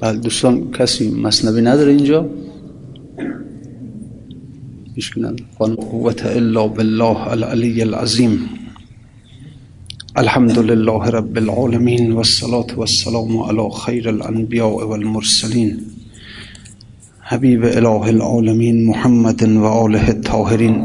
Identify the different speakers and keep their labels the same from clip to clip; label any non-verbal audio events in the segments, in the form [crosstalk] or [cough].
Speaker 1: بله دوستان کسی مصنبی نداره اینجا؟ هیچ قوت الا بالله العلی العظیم. الحمد لله رب العالمين والصلاة والسلام على خير الأنبياء والمرسلين حبيب إله العالمين محمد وآله الطاهرين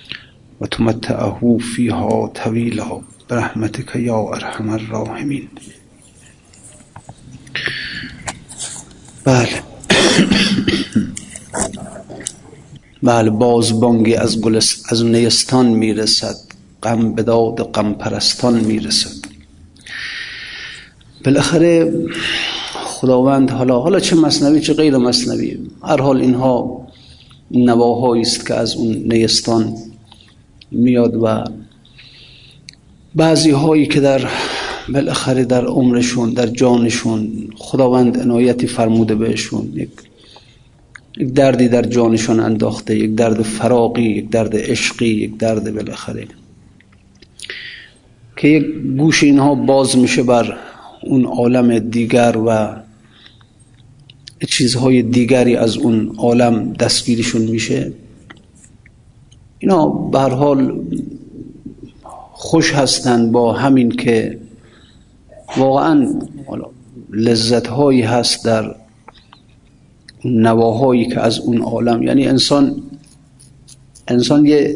Speaker 1: وتمتعه فيها طويلا برحمتك يا أرحم الراحمين بله. بله باز بانگی از, گلست از نیستان می‌رسد. غم به داد غم پرستان می‌رسد. بالاخره خداوند حالا حالا چه مصنوی چه غیر مصنوی؟ هر حال اینها نواهایی است که از اون نیستان میاد و بعضی هایی که در بالاخره در عمرشون در جانشون خداوند عنایتی فرموده بهشون. یک دردی در جانشان انداخته یک درد فراقی یک درد عشقی یک درد بالاخره. که یک گوش اینها باز میشه بر اون عالم دیگر و چیزهای دیگری از اون عالم دستگیرشون میشه. اینا به هر حال خوش هستند با همین که واقعا لذت هایی هست در نواهایی که از اون عالم. یعنی انسان انسان یه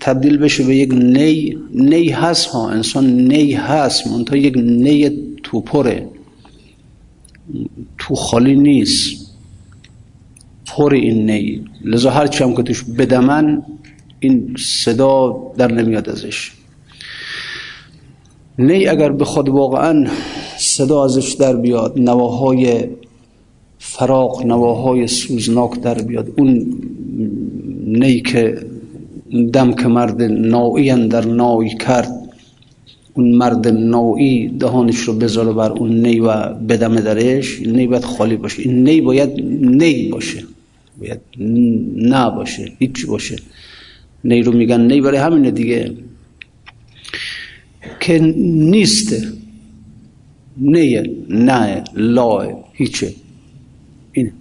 Speaker 1: تبدیل بشه به یک نی نی هست ها. انسان نی هست منتها یک نی تو پره تو خالی نیست. پر این نی. لذا هر هم که توش بدمن این صدا در نمیاد ازش. نی اگر به خود واقعا صدا ازش در بیاد نواهای فراق نواهای سوزناک در بیاد اون نی که دم که مرد نایی در نای کرد اون مرد نایی دهانش رو بذاره بر اون نی و بدمه درش نی باید خالی باشه. این نی باید نی باشه. باید نه باشه هیچ باشه. نی رو میگن نی برای همینه دیگه. که نیسته نیه نه لاه هیچه. این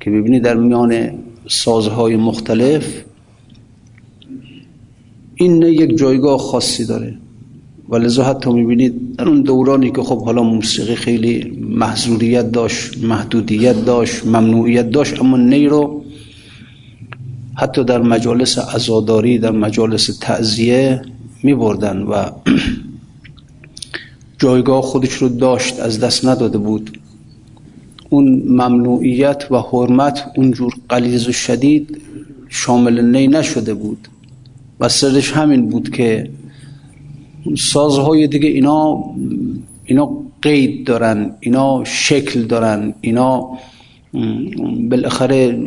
Speaker 1: که ببینید در میان سازهای مختلف این یک جایگاه خاصی داره. و لذا حتی می‌بینید در اون دورانی که خب حالا موسیقی خیلی محضوریت داشت محدودیت داشت ممنوعیت داشت اما نی رو حتی در مجالس ازاداری در مجالس تعذیه می بردن و [clears throat] جایگاه خودش رو داشت از دست نداده بود. اون ممنوعیت و حرمت اونجور قلیز و شدید شامل نی نشده بود و سرش همین بود که سازهای دیگه اینا اینا قید دارن اینا شکل دارن اینا بالاخره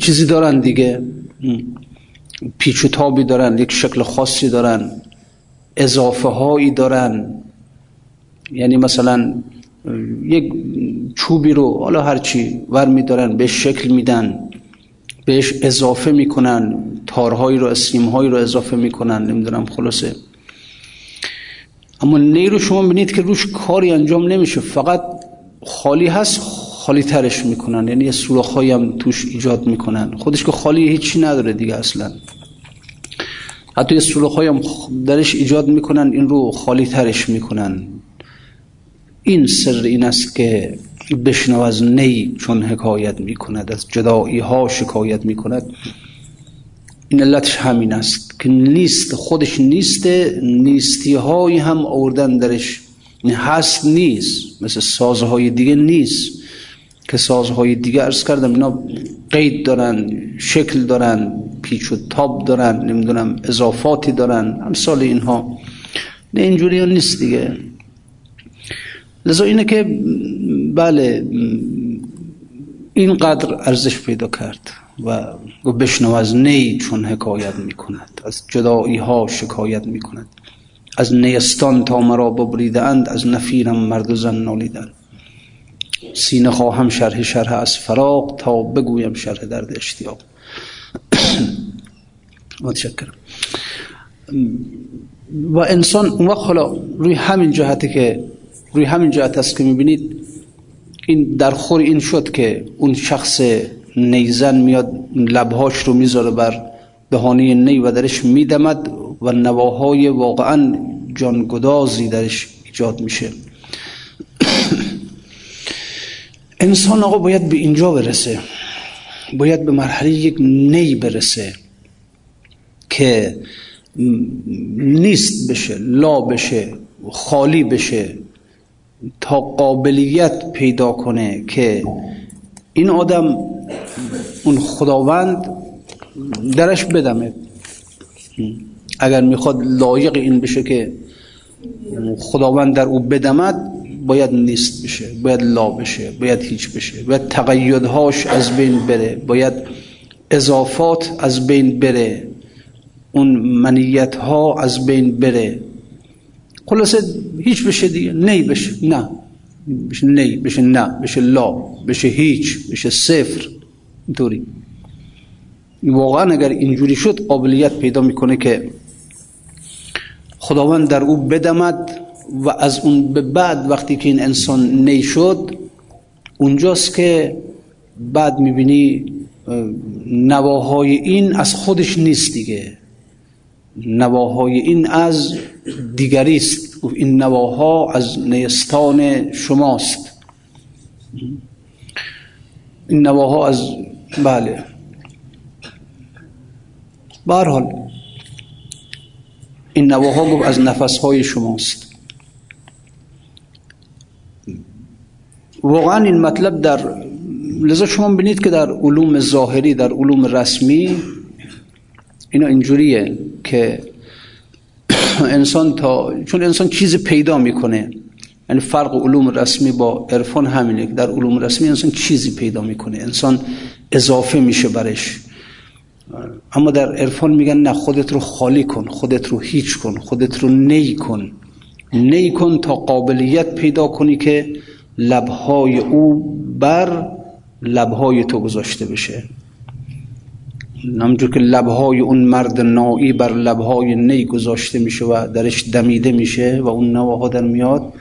Speaker 1: چیزی دارن دیگه. پیچ و تابی دارن یک شکل خاصی دارن اضافه هایی دارن. یعنی مثلا یک چوبی رو حالا هرچی ور میدارن به شکل میدن بهش اضافه می‌کنن تارهایی رو اسیمهایی رو اضافه می‌کنن نمی‌دونم خلاصه. اما نی رو شما بینید که روش کاری انجام نمیشه. فقط خالی هست خالی ترش می‌کنن. یعنی یه سوراخ هم توش ایجاد می‌کنن. خودش که خالی هیچی نداره دیگه اصلا. حتی یه سوراخ هم درش ایجاد می‌کنن این رو خالی ترش می‌کنن. این سر این است که بشنو از نی چون حکایت می‌کند از جدایی ها شکایت می‌کند. این علتش همین است که نیست خودش نیست نیستی های هم آوردن درش. هست نیست مثل سازهای دیگه نیست. که سازهای دیگه ارز کردم اینا قید دارن شکل دارن پیچ و تاب دارن نمی‌دونم اضافاتی دارن امثال اینها. نه اینجوری نیست دیگه. لذا اینه که بله اینقدر ارزش پیدا کرد و بشنو از نی چون حکایت می‌کند از جدایی ها شکایت می‌کند از نیستان تا مرا ببریده اند از نفیرم مرد و زن نالیدند سینه خواهم شرح شرح از فراق تا بگویم شرح درد اشتیاق. [coughs] متشکرم. و انسان اون وقت روی همین جهتی که روی همین جهت است که می‌بینید این در خور این شد که اون شخص نیزن میاد لبهاش رو می‌ذاره بر بهانه نی و درش میدمد و نواهای واقعا جانگدازی درش ایجاد میشه. انسان آقا باید به اینجا برسه. باید به مرحله یک نی برسه که نیست بشه لا بشه خالی بشه تا قابلیت پیدا کنه که این آدم اون خداوند درش بدمه. اگر می‌خواد لایق این بشه که خداوند در او بدمد باید نیست بشه باید لا بشه باید هیچ بشه باید تقیدهاش از بین بره باید اضافات از بین بره اون منیت ها از بین بره. خلاصه هیچ بشه دیگه نی بشه نه. بشه نی بشه نه بشه لا بشه هیچ بشه صفر اینطوری. واقعا اگر اینجوری شد قابلیت پیدا می‌کنه که خداوند در او بدمد. و از اون به بعد وقتی که این انسان نی شد اونجاست که بعد می‌بینی نواهای این از خودش نیست دیگه. نواهای این از دیگری است. این نواها از نیستان شماست. این نواها از بله. حال این نواها گفت از نفسهای شماست. واقعا این مطلب در لذا شما بینید که در علوم ظاهری در علوم رسمی اینا اینجوریه که انسان تا چون انسان چیز پیدا می‌کنه یعنی فرق علوم رسمی با عرفان همینه که در علوم رسمی انسان چیزی پیدا می‌کنه انسان اضافه میشه برش. اما در عرفان میگن نه خودت رو خالی کن خودت رو هیچ کن خودت رو نی کن. نی کن تا قابلیت پیدا کنی که لبهای او بر لبهای تو گذاشته بشه. همجور که لبهای اون مرد نایی بر لبهای نی گذاشته میشه و درش دمیده میشه و اون نواها در میاد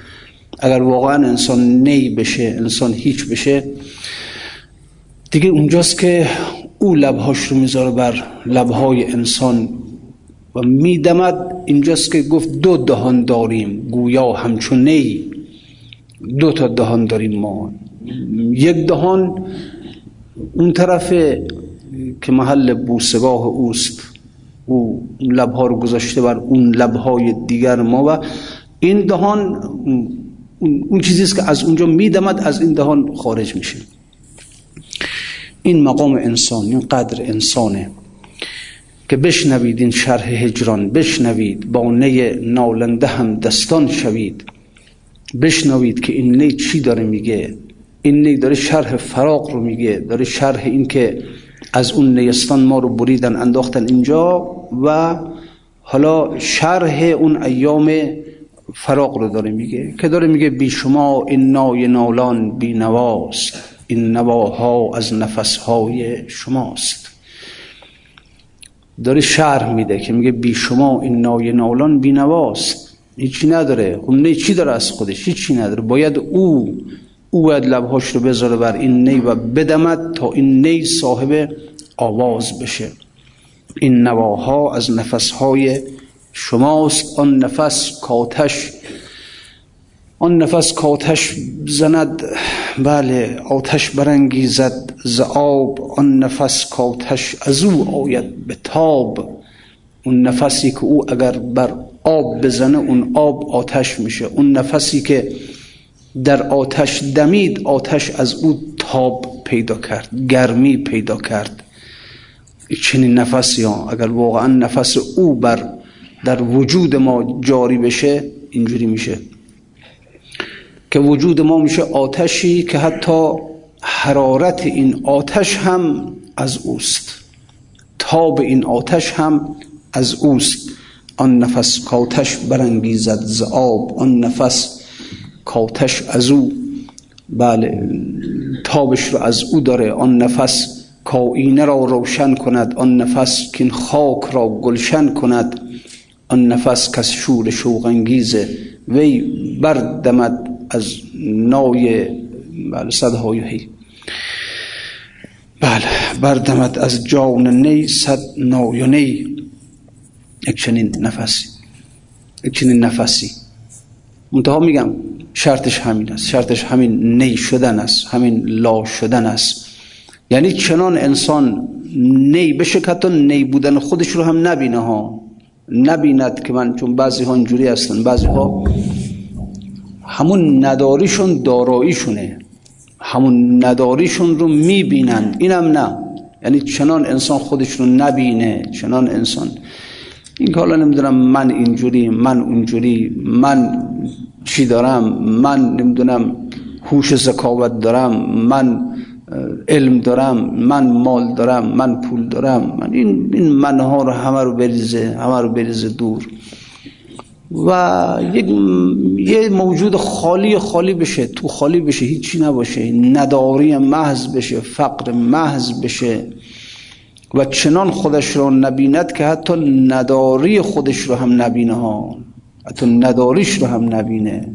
Speaker 1: اگر واقعا انسان نی بشه انسان هیچ بشه دیگه اونجاست که او لبهاش رو می‌ذاره بر لبهای انسان و میدمد. اینجاست که گفت دو دهان داریم گویا همچون نی. دو تا دهان داریم ما. یک دهان اون طرف که محل بوسگاه اوست او لبها رو گذاشته بر اون لبهای دیگر ما و این دهان اون چیزی است که از اونجا میدمد از این دهان خارج میشه. این مقام انسان این قدر انسانه که بشنوید این شرح هجران بشنوید با نی نالنده هم دستان شوید. بشنوید که این نی چی داره میگه. این نی داره شرح فراق رو میگه. داره شرح این که از اون نیستان ما رو بریدن انداختن اینجا و حالا شرح اون ایام فراق رو داره میگه. که داره میگه بی شما این نای نالان بی نواست. این نواها از نفسهای شماست. داره شرح میده که میگه بی شما این نای نالان بی نواست. هیچی نداره. اون نی چی داره از خودش؟ هیچی نداره. باید او او باید لبهاش رو بذاره بر این نی و بدمد تا این نی صاحب آواز بشه. این نواها از نفسهای شماست. آن نفس کاتش آن نفس کاتش زند. بله آتش برانگیزد ز آب. آن نفس کاتش از او آید به تاب. اون نفسی که او اگر بر آب بزنه اون آب آتش میشه. اون نفسی که در آتش دمید آتش از او تاب پیدا کرد گرمی پیدا کرد. چنین نفسی ها اگر واقعا نفس او بر در وجود ما جاری بشه اینجوری میشه. که وجود ما میشه آتشی که حتی حرارت این آتش هم از اوست. تاب این آتش هم از اوست. آن نفس کاتش برانگیزد ز آب آن نفس کاتش از او. بله تابش رو از او داره. آن نفس کائینه را روشن کند. آن نفس که خاک را گلشن کند. آن نفس کس شور شوق انگیزه وی بردمد از نای بله صدهای هی بله بردمد از جان نی صد نای نی. یک چنین نفسی. یک چنین نفسی. منتها میگم شرطش همین است. شرطش همین نی شدن است. همین لا شدن است. یعنی چنان انسان نی بشه که حتی نی بودن خودش رو هم نبینه ها. نبیند که من چون بعضی ها اینجوری هستن. بعضی ها همون نداریشون داراییشونه. همون نداریشون رو می‌بینند اینم نه. یعنی چنان انسان خودش رو نبینه. چنان انسان این حالا نمی‌دونم من اینجوری من اونجوری من چی دارم من نمی‌دونم هوش زکاوت دارم من علم دارم من مال دارم من پول دارم من این این منها رو همه رو بریزه همه رو بریزه دور. و یک یه موجود خالی خالی بشه تو خالی بشه هیچی نباشه نداری محض بشه فقر محض بشه. و چنان خودش رو نبیند که حتی نداری خودش رو هم نبینه ها. حتی نداریش رو هم نبینه.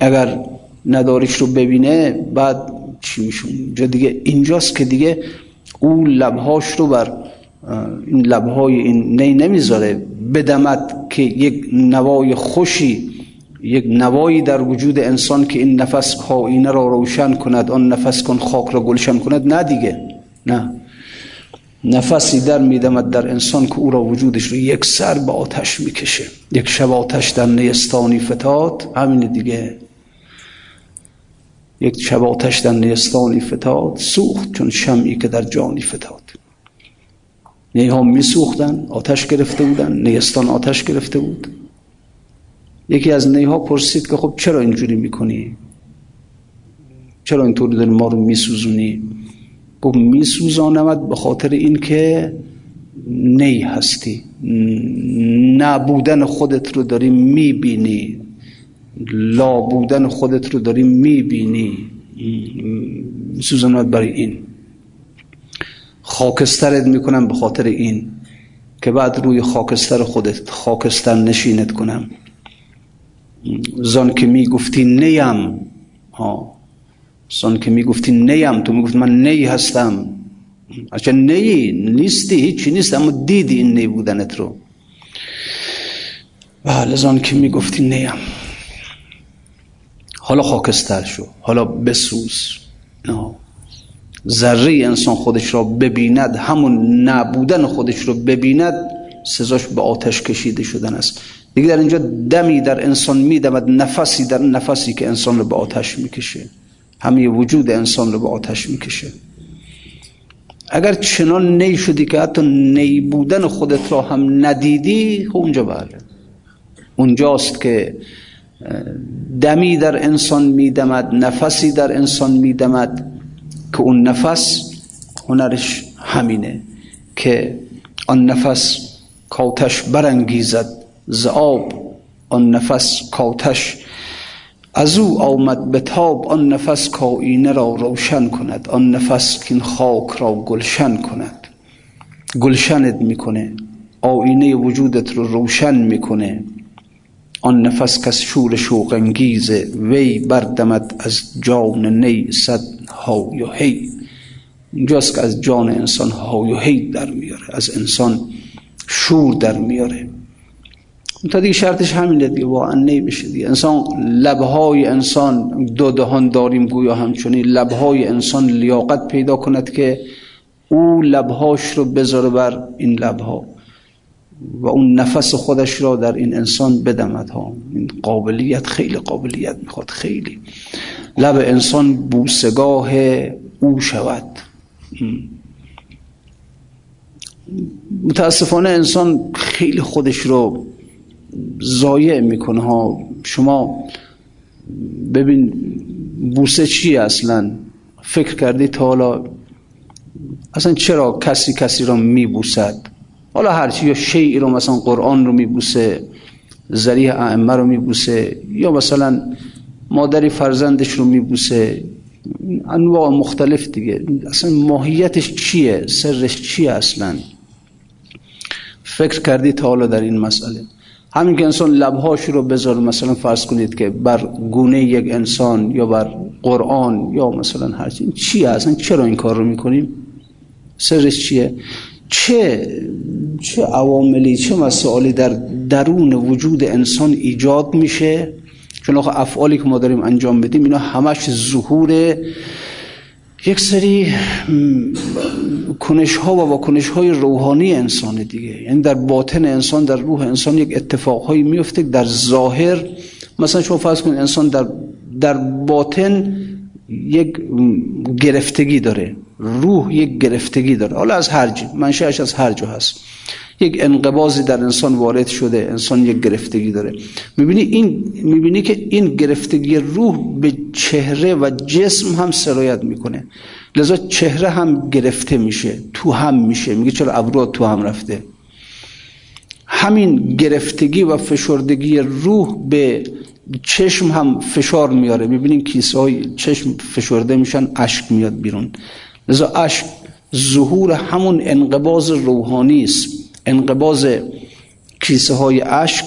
Speaker 1: اگر نداریش رو ببینه بعد چی میشون؟ اینجا دیگه اینجاست که دیگه او لبهاش رو بر این لبهای این نی نمی‌ذاره. بدمد که یک نوای خوشی یک نوایی در وجود انسان که این نفس کائینه را روشن کند آن نفس کن خاک را گلشن کند. نه دیگه. نه. نفسی در میدمد در انسان که او را وجودش رو یک سر به آتش می‌کشه. یک شب آتش در نیستانی فتاد. همین دیگه. یک شب آتش در نیستانی فتاد. سوخت چون شمعی که در جانی فتاد. نیها می سوختن آتش گرفته بودن نیستان آتش گرفته بود. یکی از نیها پرسید که خب چرا اینجوری می‌کنی؟ چرا اینطوری داری ما رو میسوزونی؟ گفت میسوزانمد به خاطر اینکه نی هستی. نبودن خودت رو داری می‌بینی. لا بودن خودت رو داری می‌بینی. میسوزانمد برای این. خاکسترت می‌کنم به خاطر این که بعد روی خاکستر خودت خاکستر نشینت کنم. زان که می‌گفتی نیم. ها سان که می‌گفتی نیم تو می‌گفتی من نی هستم. اچه نی نیستی هیچی نیست اما دیدی این نی بودنت رو. بله زان که می‌گفتی نیم. حالا خاکستر شو حالا بسوز. نه. ذره انسان خودش را ببیند همون نبودن خودش رو ببیند سزاش به آتش کشیده شدن است. دیگه در اینجا دمی در انسان میدمد نفسی در نفسی که انسان رو به آتش می‌کشه. همه وجود انسان رو به آتش می‌کشه. اگر چنان نی شدی که حتی نی بودن خودت را هم ندیدی خب اونجا بله. اونجاست که دمی در انسان میدمد نفسی در انسان میدمد که اون نفس هنرش همینه که آن نفس کاتش برانگیزد ز آب آن نفس کاتش از او آمد به تاب آن نفس کائینه را روشن کند آن نفس که خاک را گلشن کند. گلشنت می‌کنه آینه وجودت رو روشن می‌کنه. آن نفس کس شور شوق انگیزه وی بردمد از جان نی صد های و هی. اینجاست که از جان انسان های و هی در میاره از انسان شور در میاره تا دیگه شرطش همینه دیگه واقعا نمیشه دیگه. انسان لبهای انسان دو دهان داریم گویا همچنین. لبهای انسان لیاقت پیدا کند که او لبهاش رو بذاره بر این لبها و اون نفس خودش را در این انسان بدمد ها. این قابلیت خیلی قابلیت می‌خواد خیلی. لب انسان بوسگاه او شود. متاسفانه انسان خیلی خودش رو ضایع می‌کنه. ها شما ببین بوسه چی اصلا؟ فکر کردی تا حالا اصلا چرا کسی کسی رو میبوسد؟ حالا هرچی یا شیعی رو مثلا قرآن رو میبوسه زریح ائمه رو میبوسه یا مثلا مادری فرزندش رو میبوسه. انواع مختلف دیگه. اصلا ماهیتش چیه؟ سرش چیه اصلا؟ فکر کردی تا حالا در این مسئله؟ همین که انسان لبهاش رو بذار مثلا فرض کنید که بر گونه یک انسان یا بر قرآن یا مثلا هر چی چیه اصلا چرا این کار رو می‌کنیم؟ سرش چیه؟ چه چه عواملی چه مسائلی در درون وجود انسان ایجاد میشه؟ چون افعالی که ما داریم انجام بدیم اینا همش ظهور یک سری کنش ها و واکنش های روحانی انسان دیگه. یعنی در باطن انسان در روح انسان یک اتفاق هایی میفته در ظاهر. مثلا شما فرض کنید انسان در در باطن یک گرفتگی داره. روح یک گرفتگی داره. حالا از هر جا منشأش از هر جا هست. یک انقباضی در انسان وارد شده انسان یک گرفتگی داره. می‌بینی این می‌بینی که این گرفتگی روح به چهره و جسم هم سرایت می‌کنه. لذا چهره هم گرفته میشه تو هم میشه. میگه چرا ابرو تو هم رفته؟ همین گرفتگی و فشردگی روح به چشم هم فشار میاره. می‌بینین کیسه های چشم فشرده میشن اشک میاد بیرون. لذا اشک ظهور همون انقباز روحانی است. انقباز کیسه های اشک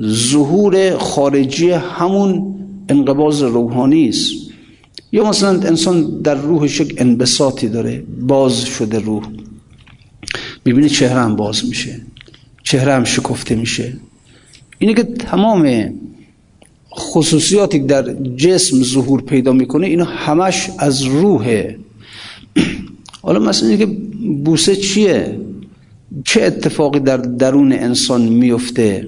Speaker 1: ظهور خارجی همون انقباز روحانی است. یا مثلا انسان در روحش یک انبساطی داره باز شده روح. می‌بینی چهره هم باز میشه چهره هم شکفته میشه. اینه که تمام خصوصیاتی در جسم ظهور پیدا می‌کنه اینا همش از روحه. [clears throat] حالا مثلا اینه که بوسه چیه؟ چه اتفاقی در درون انسان میفته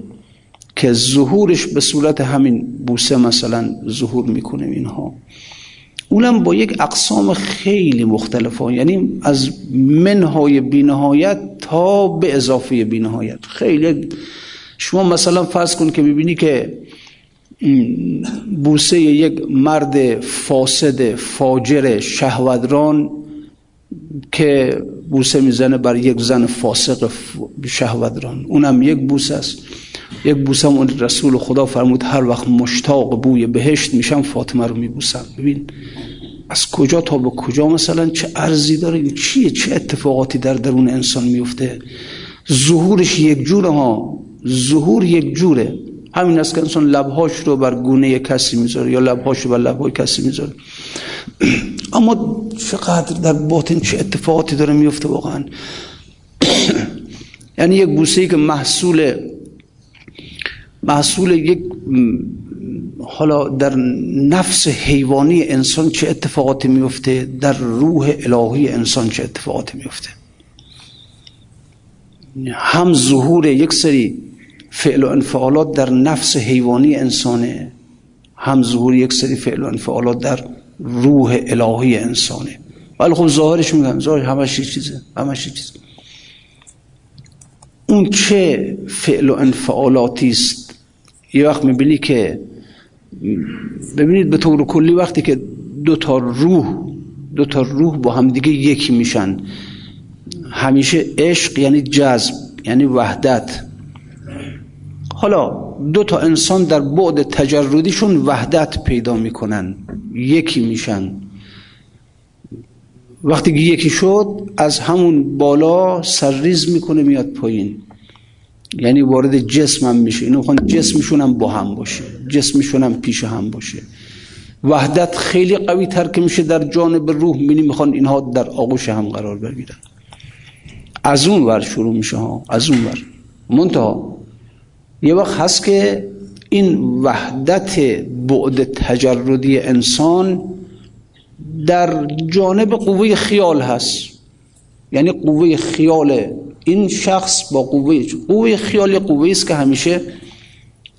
Speaker 1: که ظهورش به صورت همین بوسه مثلا ظهور می‌کنه اینها؟ اونم با یک اقسام خیلی مختلفه یعنی از منهای بینهایت تا به اضافه بینهایت. خیلی شما مثلا فرض کن که می‌بینی که بوسه یک مرد فاسد فاجر شهودران که بوسه می‌زنه بر یک زن فاسق شهودران اونم یک بوسه است. یک بوسه اون رسول خدا فرمود هر وقت مشتاق بوی بهشت میشم فاطمه رو میبوسم. ببین از کجا تا به کجا مثلا چه ارزی داره؟ چیه؟ چه اتفاقاتی در درون انسان میفته؟ ظهورش یک جوره ها. ظهور یک جوره. همین است که انسان لبهاش رو بر گونه کسی می‌ذاره یا لبهاش رو بر لبهای کسی می‌ذاره. [clears throat] اما چقدر در باطن چه اتفاقاتی داره میفته واقعا؟ [clears throat] یعنی یک بوسه ای که محصول محصول یک حالا در نفس حیوانی انسان چه اتفاقاتی میفته؟ در روح الهی انسان چه اتفاقاتی میفته؟ هم ظهور یک سری فعل و انفعالات در نفس حیوانی انسانه هم ظهور یک سری فعل و انفعالات در روح الهی انسانه. ولی خب ظاهرش میگن ظاهر همش چیزه همش چیزه. اون چه فعل و انفعالاتی است؟ یه وقت می‌بینی که ببینید به طور کلی وقتی که دو تا روح دو تا روح با هم دیگه یکی میشن همیشه عشق یعنی جذب یعنی وحدت. حالا دو تا انسان در بعد تجردیشون وحدت پیدا می‌کنن. یکی میشن. وقتی که یکی شد از همون بالا سرریز می‌کنه میاد پایین. یعنی وارد جسم هم میشه. اینو خواهن جسمشون هم با هم باشه. جسمشون هم پیش هم باشه. وحدت خیلی قوی تر که میشه در جانب روح بینی می‌خوان اینها در آغوش هم قرار بگیرن. از اون ور شروع میشه ها. از اون ور. منتها یه وقت هست که این وحدت بعد تجردی انسان در جانب قوه خیال هست. یعنی قوه خیال این شخص با قوه قوه خیال قوه است که همیشه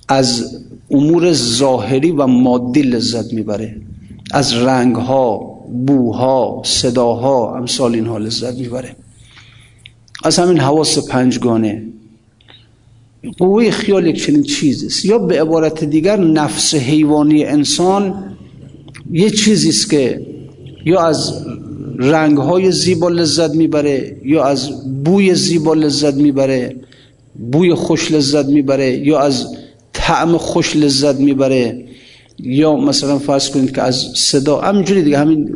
Speaker 1: از امور ظاهری و مادی لذت می‌بره. از رنگ ها بوها صداها امثال اینها لذت می‌بره. از همین حواس پنجگانه قوه خیال یک چنین چیزی یا به عبارت دیگر نفس حیوانی انسان یه چیزی است که یا از رنگ های زیبا لذت می‌بره یا از بوی زیبا لذت می‌بره بوی خوش لذت می‌بره یا از طعم خوش لذت می‌بره. یا مثلا فرض کنید که از صدا همینجوری دیگه همین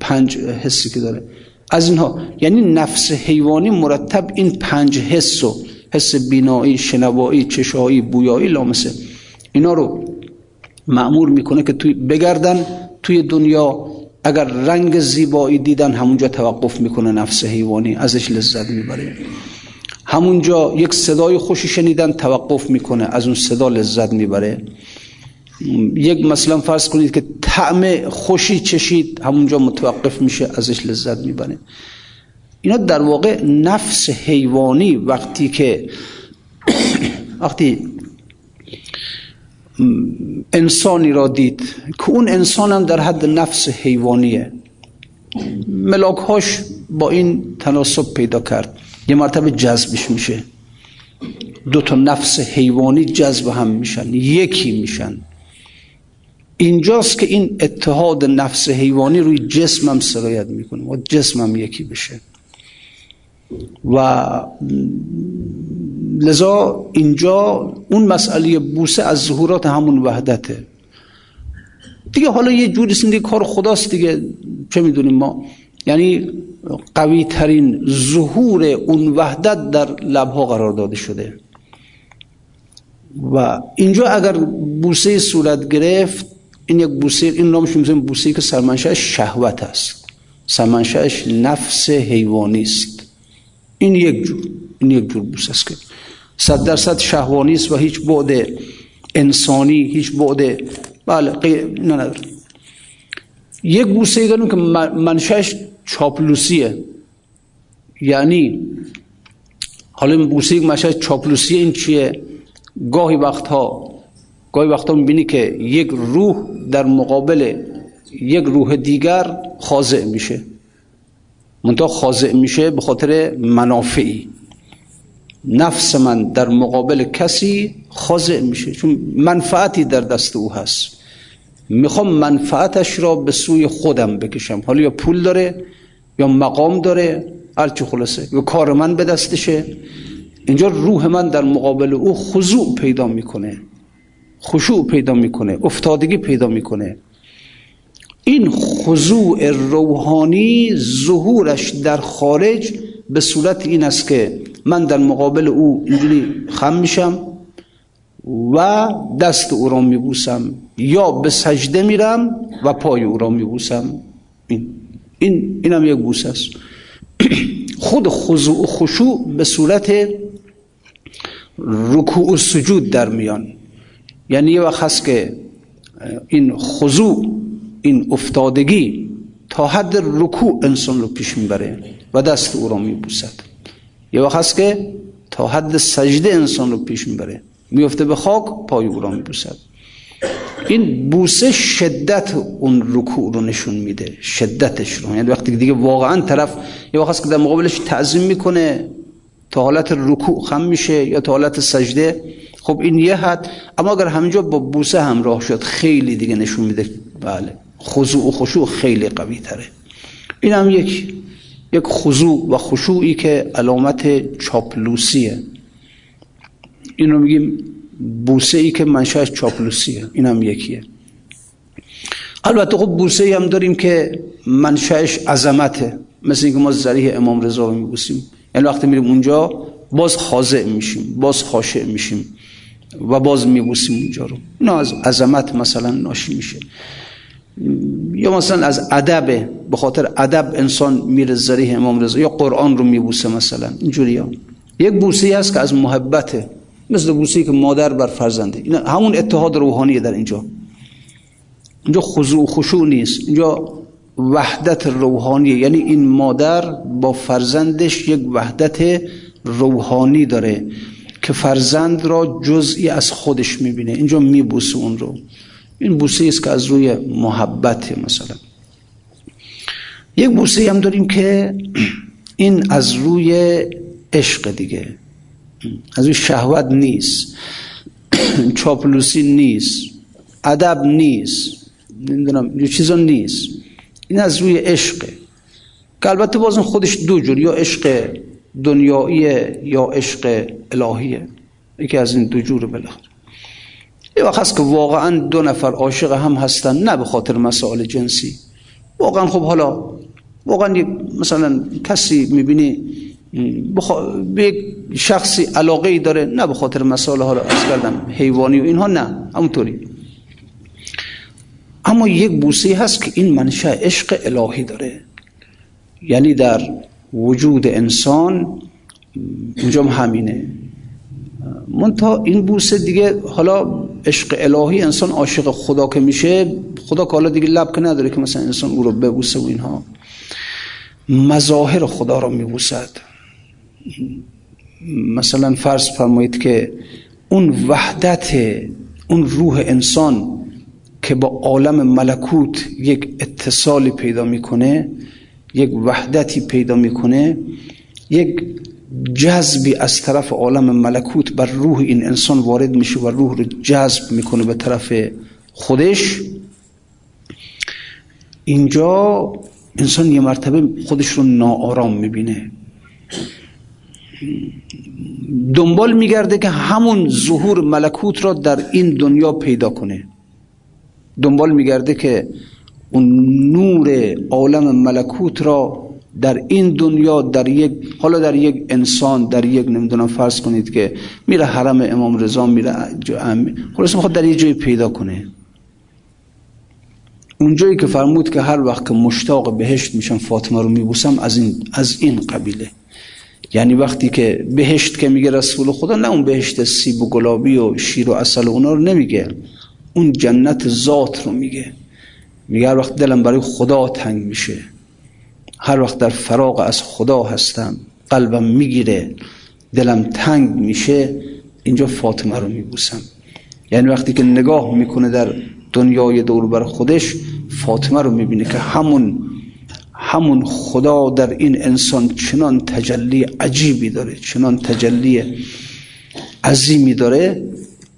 Speaker 1: پنج حسی که داره. از اینها یعنی نفس حیوانی مرتب این پنج حس و حس بینایی شنوایی چشایی بویایی لامسه. اینا رو معمور می‌کنه که توی بگردن توی دنیا. اگر رنگ زیبایی دیدن همونجا توقف می‌کنه نفس حیوانی ازش لذت می‌بره. همونجا یک صدای خوشی شنیدن توقف می‌کنه از اون صدا لذت می‌بره. یک مثلا فرض کنید که طعم خوشی چشید همونجا متوقف میشه ازش لذت می‌بره. اینا در واقع نفس حیوانی وقتی که [coughs] وقتی انسانی را دید که اون انسان هم در حد نفس حیوانیه. ملاک هاش با این تناسب پیدا کرد. یه مرتبه جذبش میشه. دو تا نفس حیوانی جذب هم میشن یکی میشن. اینجاست که این اتحاد نفس حیوانی روی جسمم سرایت می‌کنه و جسمم یکی بشه. و لذا اینجا اون مسئله بوسه از ظهورات همون وحدته. دیگه حالا یه جوری دیگه کار خداست دیگه چه می‌دونیم ما؟ یعنی قوی ترین ظهور اون وحدت در لبها قرار داده شده. و اینجا اگر بوسه صورت گرفت این یک بوسه این نامش می‌ذاریم بوسه که سرمنشأش شهوت است. سرمنشأش نفس حیوانی است. این یک جور این یک جور بوسه است که صد درصد شهوانی است و هیچ بعد انسانی هیچ بعد بله نه نداره یک بوسه داریم که منشأش چاپلوسیه. یعنی حالا این بوسه یک منشأش چاپلوسیه این چیه؟ گاهی وقتها گاهی وقتا می‌بینی که یک روح در مقابل یک روح دیگر خاضع میشه. منتها خاضع میشه به خاطر منافعی. نفس من در مقابل کسی خاضع میشه چون منفعتی در دست او هست. می‌خوام منفعتش را به سوی خودم بکشم. حالا یا پول داره یا مقام داره هرچی خلاصه. یا کار من به دستشه. اینجا روح من در مقابل او خضوع پیدا می‌کنه خشوع پیدا می‌کنه افتادگی پیدا می‌کنه. این خضوع روحانی ظهورش در خارج به صورت این است که من در مقابل او اینجوری خم میشم و دست او را میبوسم یا به سجده میرم و پای او را میبوسم. این این اینم یک بوس است. [clears throat] خود خضوع و خشوع به صورت رکوع و سجود در میان. یعنی یه وقت هست که این خضوع این افتادگی تا حد رکوع انسان رو پیش می‌بره و دست او را میبوسد. یه وقت هست که تا حد سجده انسان رو پیش می‌بره. میفته به خاک پای او را میبوسد. این بوسه شدت اون رکوع رو نشون میده. شدتش رو. یعنی وقتی دیگه واقعا طرف یه وقت هست که در مقابلش تعظیم می‌کنه تا حالت رکوع خم میشه یا تا حالت سجده خب این یه حد. اما اگر همینجا با بوسه همراه شد خیلی دیگه نشون میده. بله. خضوع و خشوع خیلی قوی تره. این هم یک یک خضوع و خشوعی که علامت چاپلوسیه. این رو میگیم بوسه ای که منشأش چاپلوسیه. این هم یکیه. البته خب بوسه هم داریم که منشأش عظمته. مثل اینکه ما ذریح امام رضا رو میبوسیم. یعنی وقتی میریم اونجا باز خاضع میشیم باز خاشع میشیم و باز میبوسیم اونجا رو. اینا از عظمت مثلا ناشی میشه. یا مثلا از ادب به خاطر ادب انسان میره ذریح امام رضا یا قرآن رو میبوسه مثلا اینجوری ها. یک بوسه هست که از محبته مثل بوسه که مادر بر فرزنده این همون اتحاد روحانی در اینجا. اینجا خضوع خشوع نیست. اینجا وحدت روحانی یعنی این مادر با فرزندش یک وحدت روحانی داره که فرزند را جزئی از خودش می‌بینه. اینجا میبوسه اون رو. این بوسه است که از روی محبت مثلا. یک بوسه هم داریم که این از روی عشق دیگه. از روی شهوت نیست. چاپلوسی نیست. ادب نیست. نمی‌دونم یه چیزا نیست. این از روی عشقه که البته بازم خودش دو جور یا عشق دنیاییه یا عشق الهیه. یکی از این دو جور بالاخره. یه وقت هست که واقعا دو نفر عاشق هم هستن نه به خاطر مسائل جنسی. واقعا خب حالا واقعا مثلا کسی می‌بینی به یک شخصی علاقه ای داره نه به خاطر مسائل رو از کردم حیوانی و اینها نه همونطوری. اما یک بوسه هست که این منشأ عشق الهی داره. یعنی در وجود انسان اونجا همینه. منتها این بوسه دیگه حالا عشق الهی انسان عاشق خدا که میشه خدا که حالا دیگه لب که نداره که مثلا انسان او رو ببوسه و اینها. مظاهر خدا رو میبوسد. مثلا فرض فرمایید که اون وحدت اون روح انسان که با عالم ملکوت یک اتصالی پیدا می‌کنه یک وحدتی پیدا می‌کنه یک جذبی از طرف عالم ملکوت بر روح این انسان وارد میشه و روح رو جذب می‌کنه به طرف خودش. اینجا انسان یه مرتبه خودش رو ناآرام می‌بینه. دنبال میگرده که همون ظهور ملکوت را در این دنیا پیدا کنه. دنبال میگرده که اون نور عالم ملکوت را در این دنیا در یک حالا در یک انسان در یک نمی‌دونم فرض کنید که میره حرم امام رضا میره خلاص می‌خواد در یه جایی پیدا کنه. اونجایی که فرمود که هر وقت که مشتاق بهشت میشم فاطمه رو میبوسم از این از این قبیله. یعنی وقتی که بهشت که میگه رسول خدا نه اون بهشت سیب و گلابی و شیر و اصل و اونا رو نمیگه. اون جنت ذات رو میگه. میگه هر وقت دلم برای خدا تنگ میشه. هر وقت در فراغ از خدا هستم قلبم می‌گیره دلم تنگ میشه اینجا فاطمه رو میبوسم. یعنی وقتی که نگاه می‌کنه در دنیای دور بر خودش فاطمه رو می‌بینه که همون همون خدا در این انسان چنان تجلی عجیبی داره چنان تجلی عظیمی داره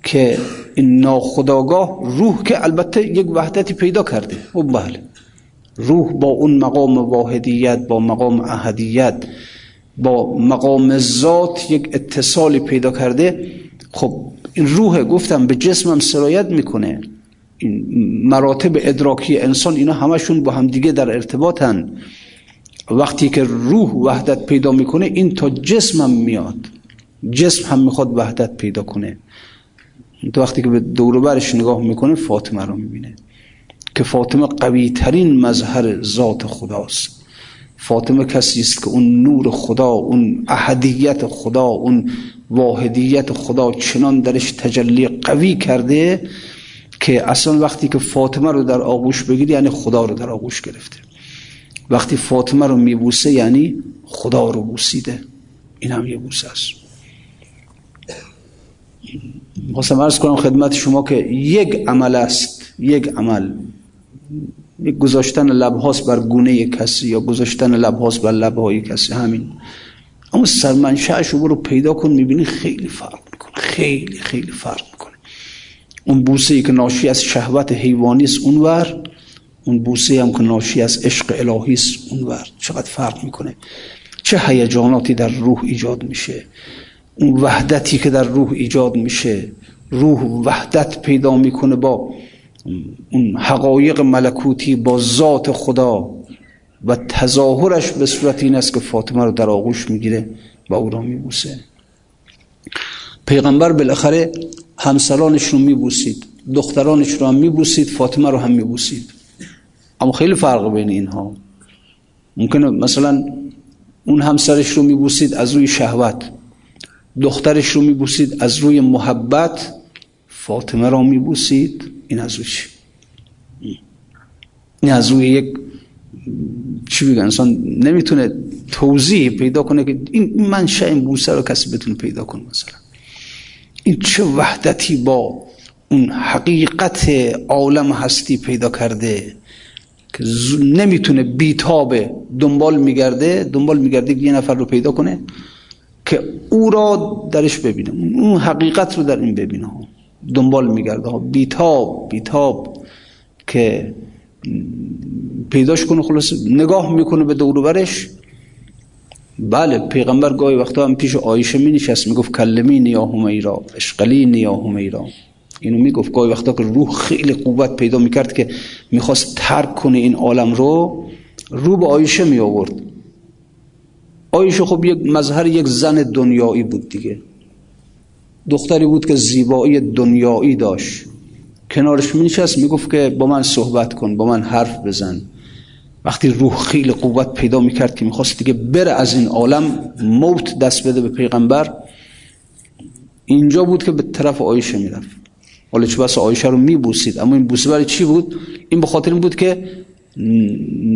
Speaker 1: که این ناخداگاه روح که البته یک وحدتی پیدا کرده. و بله. روح با اون مقام واحدیت با مقام احدیت با مقام ذات یک اتصالی پیدا کرده خب این روح گفتم به جسمم سرایت می‌کنه. این مراتب ادراکی انسان اینا همشون با همدیگه در ارتباطن. وقتی که روح وحدت پیدا می‌کنه این تا جسمم میاد. جسم هم می‌خواد وحدت پیدا کنه. تو وقتی که به دوروبرش نگاه می‌کنه فاطمه رو می‌بینه. که فاطمه قوی ترین مظهر ذات خداست. فاطمه کسی است که اون نور خدا اون احدیت خدا اون واحدیت خدا چنان درش تجلی قوی کرده که اصلا وقتی که فاطمه رو در آغوش بگیری یعنی خدا رو در آغوش گرفته. وقتی فاطمه رو میبوسه یعنی خدا رو بوسیده. این هم یه بوسه است. خواستم ارز کنم خدمت شما که یک عمل است. یک عمل. گذاشتن لبهاس بر گونه کسی یا گذاشتن لبهاس بر لبهای کسی همین. اما سرمنشهش رو پیدا کن می‌بینی خیلی فرق می‌کنه خیلی خیلی فرق می‌کنه. اون بوسه ای که ناشی از شهوت حیوانی است اونور اون بوسه هم که ناشی از عشق الهی است اونور چقدر فرق می‌کنه. چه هیجاناتی در روح ایجاد میشه. اون وحدتی که در روح ایجاد میشه روح وحدت پیدا می‌کنه با اون حقایق ملکوتی با ذات خدا و تظاهرش به صورت این است که فاطمه رو در آغوش می‌گیره و او را میبوسه. پیغمبر بالاخره همسرانش رو میبوسید دخترانش رو هم میبوسید فاطمه رو هم میبوسید. اما خیلی فرق بین اینها. ممکنه مثلا اون همسرش رو میبوسید از روی شهوت دخترش رو میبوسید از روی محبت فاطمه را میبوسید. این از چی؟ این از روی یک چی بگن انسان نمی‌تونه توضیح پیدا کنه که این منشأ این بوسه رو کسی بتونه پیدا کنه مثلا. این چه وحدتی با اون حقیقت عالم هستی پیدا کرده که نمی‌تونه بیتابه دنبال میگرده دنبال میگرده یه نفر رو پیدا کنه که او را درش ببینه. اون حقیقت رو در این ببینه. دنبال میگرده ها بیتاب بیتاب که پیداش کنه خلاص نگاه می‌کنه به دوروبرش بله پیغمبر گاهی وقتا هم پیش آیشه می نشست می‌گفت کلمی نیا همیرا اشقلی نیا همیرا اینو می‌گفت. گاهی وقتا که روح خیلی قوت پیدا می‌کرد که می‌خواست ترک کنه این عالم رو رو به آیشه می آورد آیشه خب یک مظهر یک زن دنیایی بود دیگه. دختری بود که زیبایی دنیایی داشت. کنارش می نشست که با من صحبت کن با من حرف بزن. وقتی روح خیلی قوت پیدا می‌کرد که می‌خواست دیگه بره از این عالم موت دست بده به پیغمبر. اینجا بود که به طرف آیشه می‌رفت. حالا چه بس آیشه رو میبوسید اما این بوسه برای چی بود؟ این به خاطر این بود که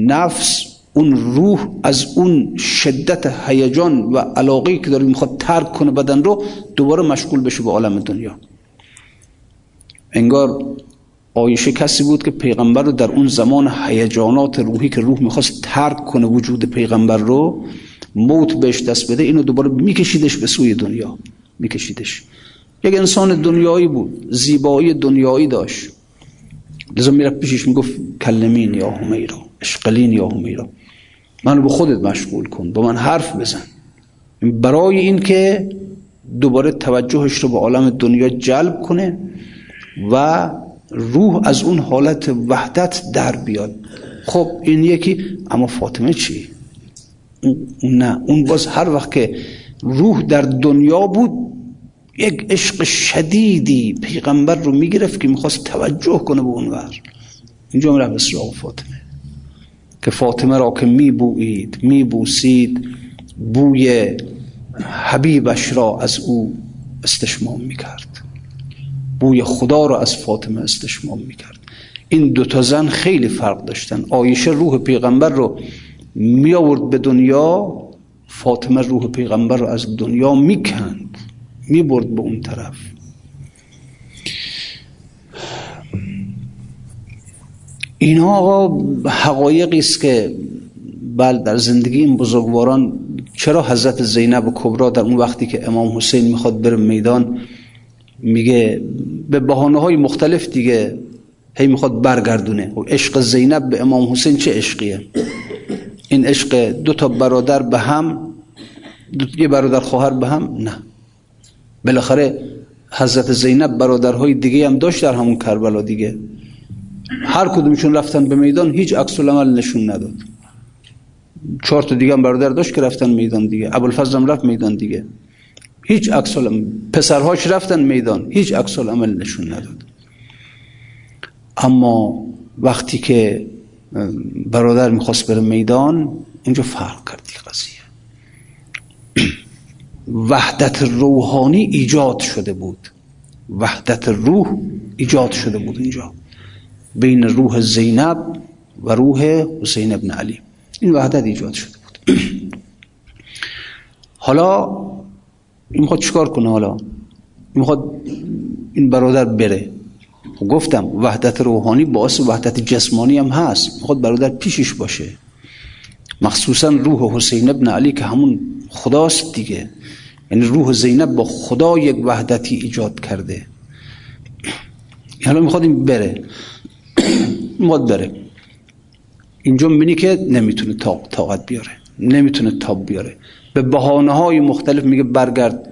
Speaker 1: نفس اون روح از اون شدت هیجان و علاقه که داره می‌خواد ترک کنه بدن رو دوباره مشغول بشه به عالم دنیا. انگار آیشه کسی بود که پیغمبر رو در اون زمان هیجانات روحی که روح می‌خواست ترک کنه وجود پیغمبر رو موت بهش دست بده اینو دوباره میکشیدش به سوی دنیا. میکشیدش. یک انسان دنیایی بود زیبایی دنیایی داشت. لذا میره پیشش می‌گفت کلمین یا همیرا اشقلین یا همیرا منو به خودت مشغول کن با من حرف بزن. برای این که دوباره توجهش رو به عالم دنیا جلب کنه و روح از اون حالت وحدت در بیاد. خب این یکی اما فاطمه چی؟ اون نه اون باز هر وقت که روح در دنیا بود یک عشق شدیدی پیغمبر رو می‌گرفت که می‌خواست توجه کنه به اون ور. اینجا میره به سراغ فاطمه. که فاطمه را که میبویید میبوسید بوی حبیبش را از او استشمام می‌کرد. بوی خدا را از فاطمه استشمام می‌کرد. این دوتا زن خیلی فرق داشتن. آیشه روح پیغمبر رو می آورد به دنیا فاطمه روح پیغمبر رو از دنیا می‌کند می برد به اون طرف. اینا آقا حقایقی است که بل در زندگی این بزرگواران چرا حضرت زینب و کبرا در اون وقتی که امام حسین می‌خواد بره میدان میگه به بحانه های مختلف دیگه هی می‌خواد برگردونه. و عشق زینب به امام حسین چه عشقیه؟ این عشق دو تا برادر به هم دو یه برادر خواهر به هم؟ نه. بالاخره حضرت زینب برادرهای دیگه هم داشت در همون کربلا دیگه. هر کدومشون رفتن به میدان هیچ عکس العمل نشون نداد. چهار تا دیگه هم برادر داشت که رفتن میدان دیگه. ابوالفضل هم رفت میدان دیگه. هیچ عکس پسرهاش رفتن میدان هیچ عکس عمل نشون نداد. اما وقتی که برادر می‌خواست بره میدان اینجا فرق کردی قضیه. [clears throat] وحدت روحانی ایجاد شده بود. وحدت روح ایجاد شده بود اینجا. بین روح زینب و روح حسین ابن علی. این وحدت ایجاد شده بود. حالا این می‌خواد چیکار کنه حالا؟ این می‌خواد این برادر بره. خب گفتم وحدت روحانی باعث وحدت جسمانی هم هست. می‌خواد برادر پیشش باشه. مخصوصا روح حسین ابن علی که همون خداست دیگه. یعنی روح زینب با خدا یک وحدتی ایجاد کرده. حالا می‌خواد این بره. [coughs] می‌خواد بره اینجا می‌بینی که نمی‌تونه طاقت بیاره. نمی‌تونه تاب بیاره. به بحانه های مختلف میگه برگرد.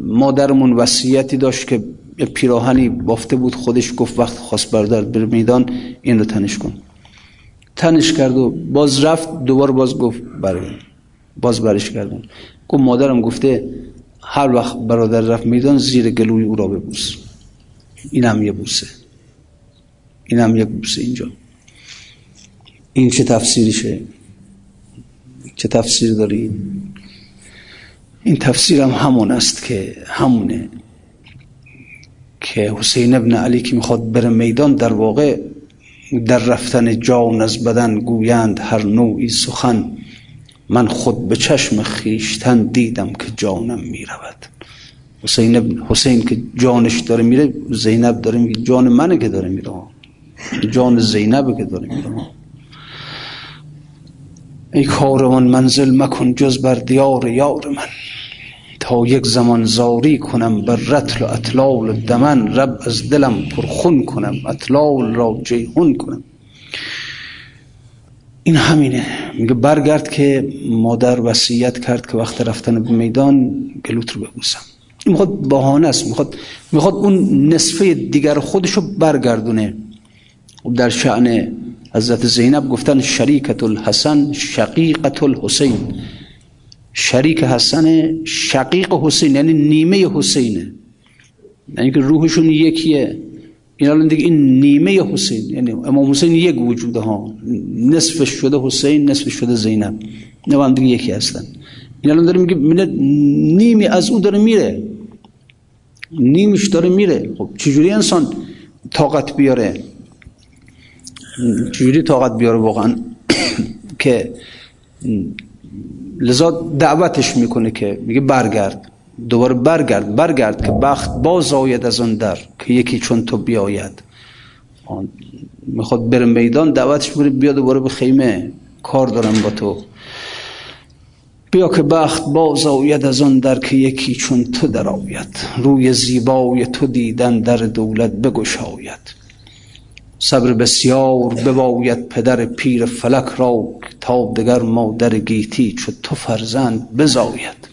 Speaker 1: مادرمون وصیتی داشت که پیراهنی بافته بود. خودش گفت وقت خواست بردار بر میدان این رو تنش کن. تنش کرد و باز رفت. دوبار باز گفت برای باز برش کردن گفت مادرم گفته هر وقت برادر رفت میدان زیر گلوی او را ببوس. این هم یه بوسه. این هم یک بوسه اینجا. این چه تفسیریشه چه تفسیر داری؟ این تفسیر هم همون است که همونه که حسین ابن علی که می‌خواد بره میدان در واقع در رفتن جان از بدن گویند هر نوعی سخن. من خود به چشم خیشتن دیدم که جانم می‌رود. حسین حسین که جانش داره میره زینب داره میگه جان منه که داره میره. جان زینب که داره میره ای کاروان منزل مکن جز بر دیار یار من. تا یک زمان زاری کنم بر رتل و اطلال و دمن. رب از دلم پرخون کنم اطلال را جیهون کنم. این همینه. میگه برگرد که مادر وصیت کرد که وقت رفتن به میدان گلوت رو ببوسم. می‌خواد بهانه است می‌خواد می‌خواد اون نصفه دیگر خودش رو برگردونه. در شعن حضرت زینب گفتن شریکت الحسن شقیقت الحسین. شریک حسن شقیق حسین یعنی نیمه حسینه. یعنی که روحشون یکیه. این الان دیگه این نیمه حسین یعنی امام حسین یک وجوده ها. نصفش شده حسین نصفش شده زینب. نه هم دیگه یکی هستن. این الان داره میگه نیمی از او داره میره. نیمش داره میره. خب چجوری انسان طاقت بیاره؟ چجوری طاقت بیاره واقعا؟ که لذا دعوتش می‌کنه که میگه برگرد. دوباره برگرد برگرد که بخت باز آید از آن در که یکی چون تو بیاید. می‌خواد بره میدان دعوتش بره بیا دوباره به خیمه. کار دارم با تو. بیا که بخت باز آید از آن در که یکی چون تو در آید. روی زیبای تو دیدن در دولت بگشاید. صبر بسیار بباید پدر پیر فلک را تا دگر مادر گیتی چو تو فرزند بزاید.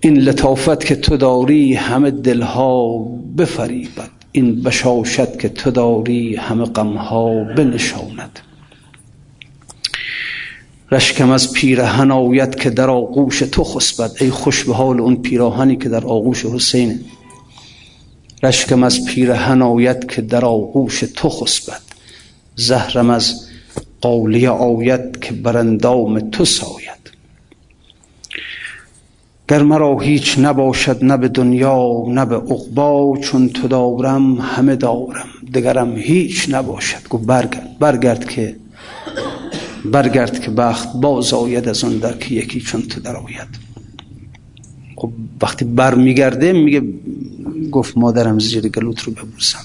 Speaker 1: این لطافت که تو داری همه دلها بفریبد. این بشاشت که تو داری همه غمها بنشاند. رشکم از پیرهن آید که در آغوش تو خسبد. ای خوش به حال اون پیراهنی که در آغوش حسینه رشکم از پیرهن آید که در آغوش تو خسبد. زهرم از قولیه آید که برندام تو ساید. گر مرا هیچ نباشد نه به دنیا نه به عقبا چون تو دارم همه دارم. دگرم هیچ نباشد. گو برگرد برگرد که برگرد که بخت باز آید از اون در که یکی چون تو در آید. خب وقتی بر میگرده میگه گفت مادرم زیر گلوت رو ببوسم.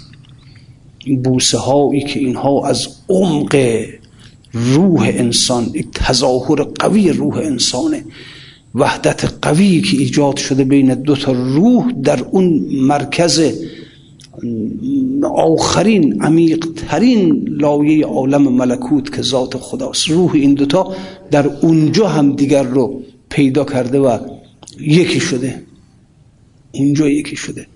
Speaker 1: بوسه هایی که اینها از عمق روح انسان یک تظاهر قوی روح انسانه وحدت قوی که ایجاد شده بین دو تا روح در اون مرکز آخرین عمیق ترین لایه عالم ملکوت که ذات خداست. روح این دوتا در اونجا هم دیگر رو پیدا کرده و یکی شده. اینجا یکی شده.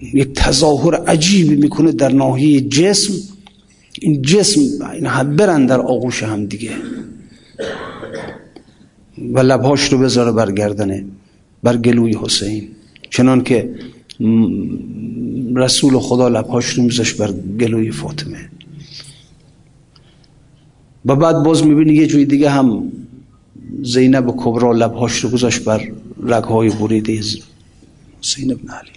Speaker 1: یک تظاهر عجیبی می‌کنه در ناحیه جسم. این جسم این برن در آغوش هم دیگه. و لبهاش رو بذاره برگردنه بر گلوی حسین. چنان که رسول خدا لبهاش رو میذاش بر گلوی فاطمه. و بعد باز می‌بینی یه جوی دیگه هم زینب کبرا لبهاش رو گذاشت بر رگهای بریده حسین ابن علی.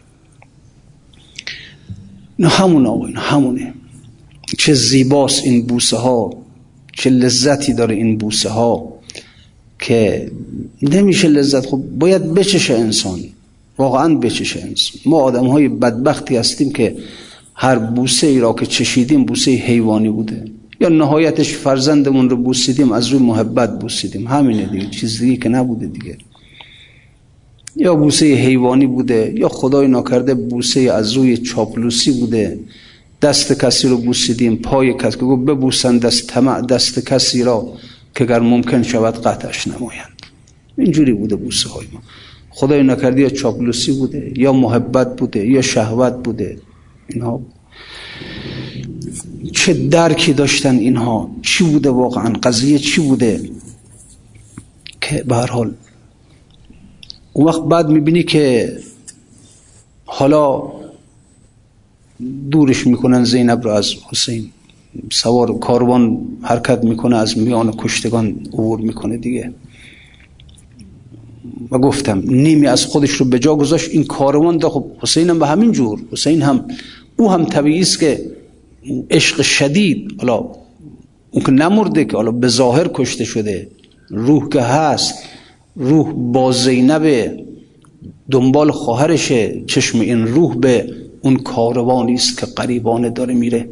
Speaker 1: نه همون آقا همونه. چه زیباست این بوسه ها چه لذتی داره این بوسه ها که نمیشه لذت. خب باید بچشه انسان واقعا بچشه انسان. ما آدم های بدبختی هستیم که هر بوسه ای را که چشیدیم بوسه حیوانی بوده. یا نهایتش فرزندمون رو بوسیدیم از روی محبت بوسیدیم. همینه دیگه چیز دیگه که نبوده دیگه. یا بوسه حیوانی بوده یا خدای ناکرده بوسه از روی چاپلوسی بوده. دست کسی رو بوسیدیم پای کسی که ببوسن دست طمع دست کسی را که اگر ممکن شود قطعش نمایند. اینجوری بوده بوسه های ما. خدای نکرده یا چاپلوسی بوده یا محبت بوده یا شهوت بوده. اینها چه درکی داشتن اینها؟ چی بوده واقعا؟ قضیه چی بوده؟ که به هر حال اون وقت بعد می‌بینی که حالا دورش می‌کنن زینب رو از حسین. سوار کاروان حرکت می‌کنه از میان کشتگان عبور می‌کنه دیگه. و گفتم نیمی از خودش رو به جا گذاشت. این کاروان ده خب حسین هم به همین جور. حسین هم او هم طبیعی است که عشق شدید. حالا اون که نمرده که حالا به ظاهر کشته شده. روح که هست روح با زینب دنبال خواهرشه. چشم این روح به اون کاروانی است که قریبانه داره میره.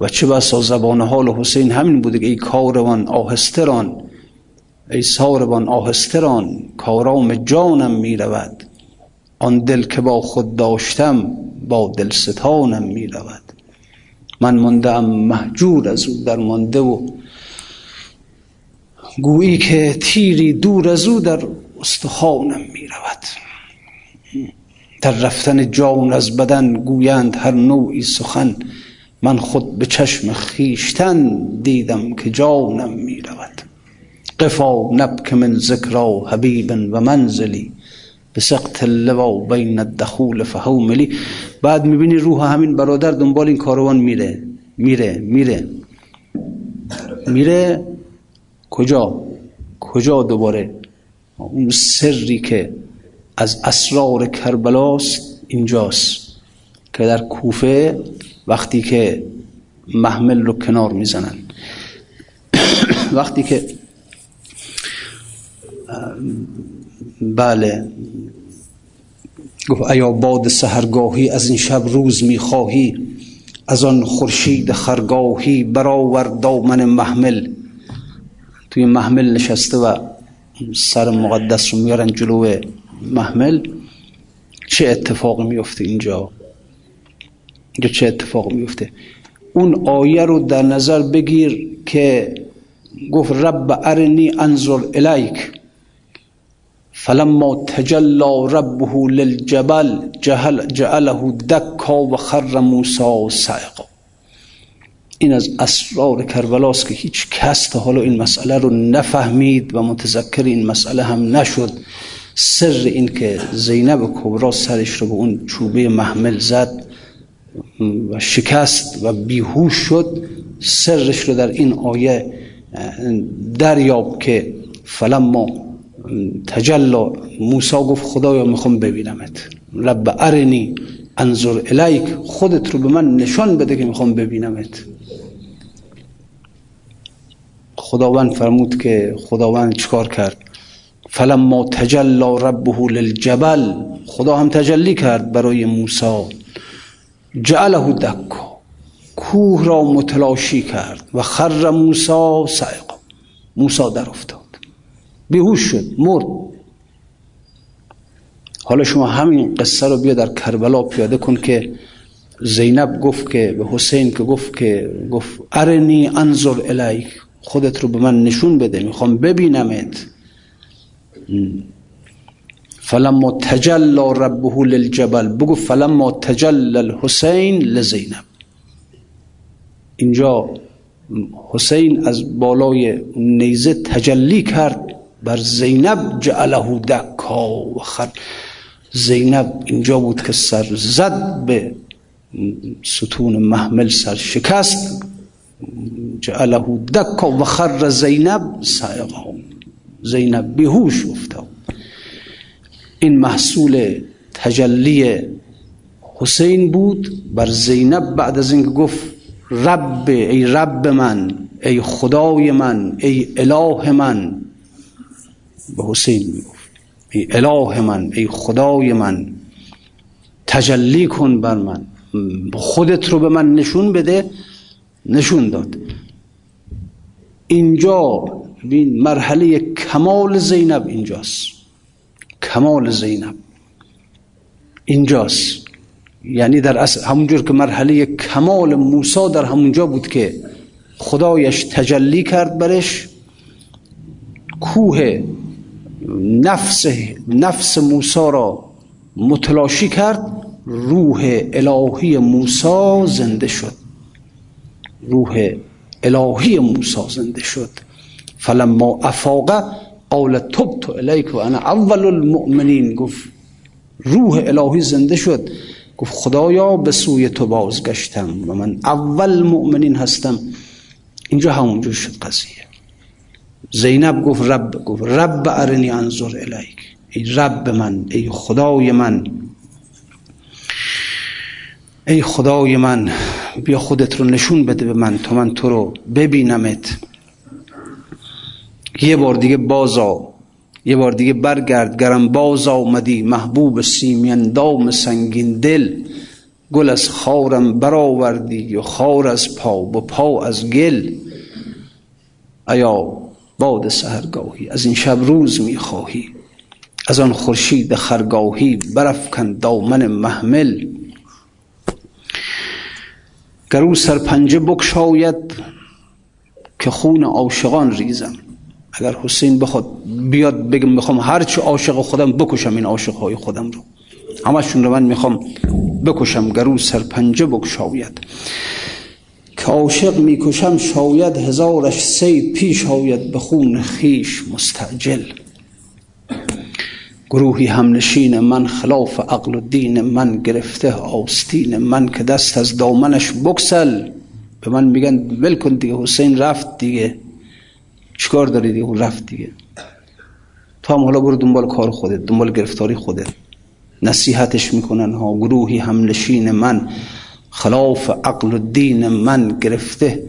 Speaker 1: و چه بسا زبان حال حسین همین بوده که ای کاروان آهستران ای ساربان آهستران کارام جانم می رود آن دل که با خود داشتم با دل ستانم می رود من مانده محجور از او در مانده و گویی که تیری دور از او در استخانم می رود در رفتن جان از بدن گویند هر نوعی سخن. من خود به چشم خیشتن دیدم که جانم می رود قفا نبک من ذکرا حبیبا و منزلی. به سقط اللوا بین الدخول فهوملی بعد می‌بینی روح همین برادر دنبال این کاروان میره. میره میره. میره. کجا؟ کجا دوباره؟ اون سری که از اسرار کربلاست اینجاست که در کوفه وقتی که محمل رو کنار می‌زنن. وقتی که بله. گفت ایا باد سهرگاهی از این شب روز می‌خواهی؟ از آن خورشید خرگاهی برآور دامن محمل. توی محمل نشسته و سر مقدس رو میارن جلو محمل. چه اتفاقی میفته اینجا؟ اینجا چه اتفاقی میفته اون آیه رو در نظر بگیر که گفت رب ارنی انظر الیک. فلما تجلا ربه للجبل جهل جعله دکا و خر موسی سعقا این از اسرار کربلاست که هیچ کس تا حالا این مسئله رو نفهمید و متذکر این مسئله هم نشد. سر این که زینب کبرا سرش رو به اون چوبه محمل زد و شکست و بیهوش شد سرش رو در این آیه دریاب که فلما تجلا موسی گفت خدایا می‌خوام ببینمت. رب ارنی انظر الیک. خودت رو به من نشان بده که می‌خوام ببینمت. خداوند فرمود که خداوند چکار کرد؟ فلما تجلا ربه للجبل. خدا هم تجلی کرد برای موسی. جعله دکا کوه را متلاشی کرد و خر موسی سعقا موسی در افتاد. بیهوش شد مرد. حالا شما همین قصه رو بیا در کربلا پیاده کن که زینب گفت که به حسین که گفت که گفت ارنی انظر الیک. خودت رو به من نشون بده می‌خوام ببینمت. فلما تجلا ربه للجبل بگو فلما تجل الحسین لزینب. اینجا حسین از بالای نیزه تجلی کرد. بر زینب جعله دکا و خر. زینب اینجا بود که سر زد به ستون محمل سر شکست. جعله دکا و خر زینب سایقا زینب بیهوش افتاد این محصول تجلی حسین بود. بر زینب بعد از اینکه گفت رب ای رب من ای خدای من ای اله من به حسین می‌گفت. ای اله من ای خدای من تجلی کن بر من. خودت رو به من نشون بده نشون داد. اینجا بین مرحله کمال زینب اینجاست. کمال زینب اینجاست. یعنی در اصل همونجور که مرحله کمال موسی در همونجا بود که خدایش تجلی کرد برش کوه نفس نفس موسی را متلاشی کرد روح الهی موسی زنده شد. روح الهی موسی زنده شد. فلما افاق قال تبت الیک و انا اول المؤمنین. گفت روح الهی زنده شد. گفت خدایا به سوی تو بازگشتم و من اول مؤمنین هستم. اینجا همونجور شد قضیه. زینب گفت رب گفت رب ارنی انظر الیک. ای رب من ای خدای من. ای خدای من بیا خودت رو نشون بده به من تا من تو رو ببینمت. یه بار دیگه بازا یه بار دیگه برگرد گرم باز آمدی محبوب سیمین دام سنگین دل. گل از خارم برآوردی و خار از پا و پا از گل. ایا باد سهرگاهی از این شب روز می‌خواهی. از آن خورشید خرگاهی برافکن دامن محمل. گرو سر پنجه بکشاید که خون عاشقان ریزم. اگر حسین بخواد بیاد بگم می‌خوام هرچی عاشق خودم بکشم این عاشقهای خودم رو. همشون رو من می‌خوام بکشم. گرو سر پنجه بکشاید. که عاشق می‌کشم شاید هزارش سی پیش آید به خون خیش مستعجل. گروهی همنشین من خلاف عقل و دین من گرفته آستین من که دست از دامنش بکسل. به من میگن ول کن دیگه حسین رفت دیگه. چیکار داری دیگه؟ رفت دیگه. تو هم حالا برو دنبال کار خودت دنبال گرفتاری خودت. نصیحتش می‌کنن ها گروهی همنشین من. خلاف عقل و دین من گرفته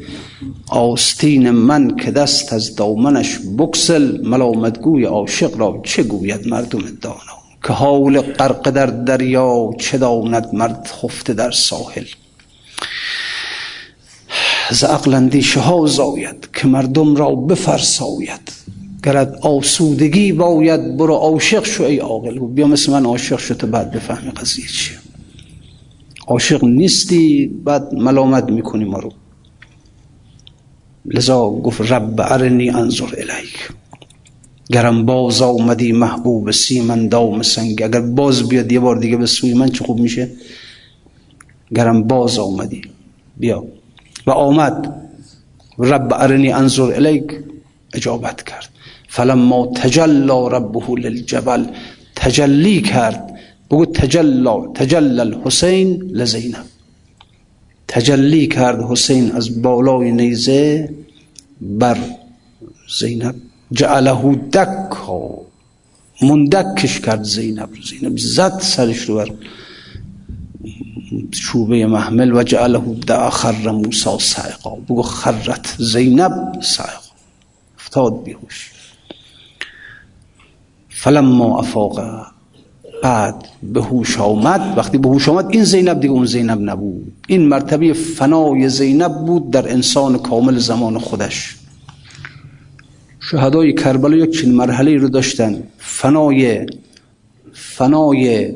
Speaker 1: آستین من که دست از دامنش بکسل ملامتگوی عاشق را چه گوید مردم دانا؟ که حال غرق در دریا چه داند مرد خفته در ساحل؟ ز عقل اندیشه ها زاید که مردم را بفرساید. گرد آسودگی باید برو عاشق شو ای عاقل. بیا مثل من عاشق شو تو بعد بفهمی قضیه چیه. عاشق نیستی بعد ملامت می‌کنی ما رو. لذا گفت رب ارنی انظر الیک. گرم باز آمدی محبوب سیمن دام سنگ. اگر باز بیاد یه بار دیگه به سوی من چه خوب میشه؟ گرم باز آمدی. بیا. و آمد. رب ارنی انظر الیک. اجابت کرد. فلما تجلا ربه للجبل تجلی کرد. بگو تجلا تجل الحسین لزینب. تجلی کرد حسین از بالای نیزه بر زینب. جعله دکا مندکش کرد زینب. زینب زد سرش رو بر چوبه محمل و جعله دعا خر موسا سعقا بگو خرت زینب سعقا افتاد بیهوش. فلما افاق بعد به هوش آمد وقتی به هوش آمد این زینب دیگه اون زینب نبود. این مرتبه فنای زینب بود در انسان کامل زمان خودش. شهدای کربلا یک چنین مرحله رو داشتن. فنای فنای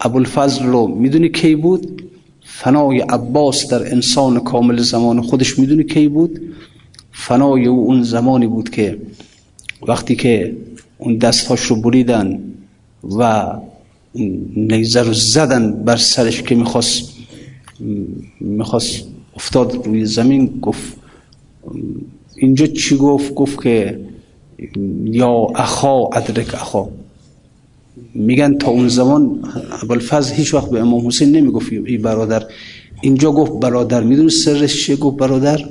Speaker 1: ابوالفضل رو می‌دونی کی بود؟ فنای عباس در انسان کامل زمان خودش می‌دونی کی بود؟ فنای او اون زمانی بود که وقتی که اون دستهاش رو بریدن و نیزه رو زدن بر سرش که می‌خواست می‌خواست افتاد روی زمین گفت اینجا چی گفت؟ گفت که یا اخا ادرک اخا. میگن تا اون زمان ابوالفضل هیچ وقت به امام حسین نمی‌گفت ای برادر. اینجا گفت برادر. می‌دونی سرش چیه؟ گفت برادر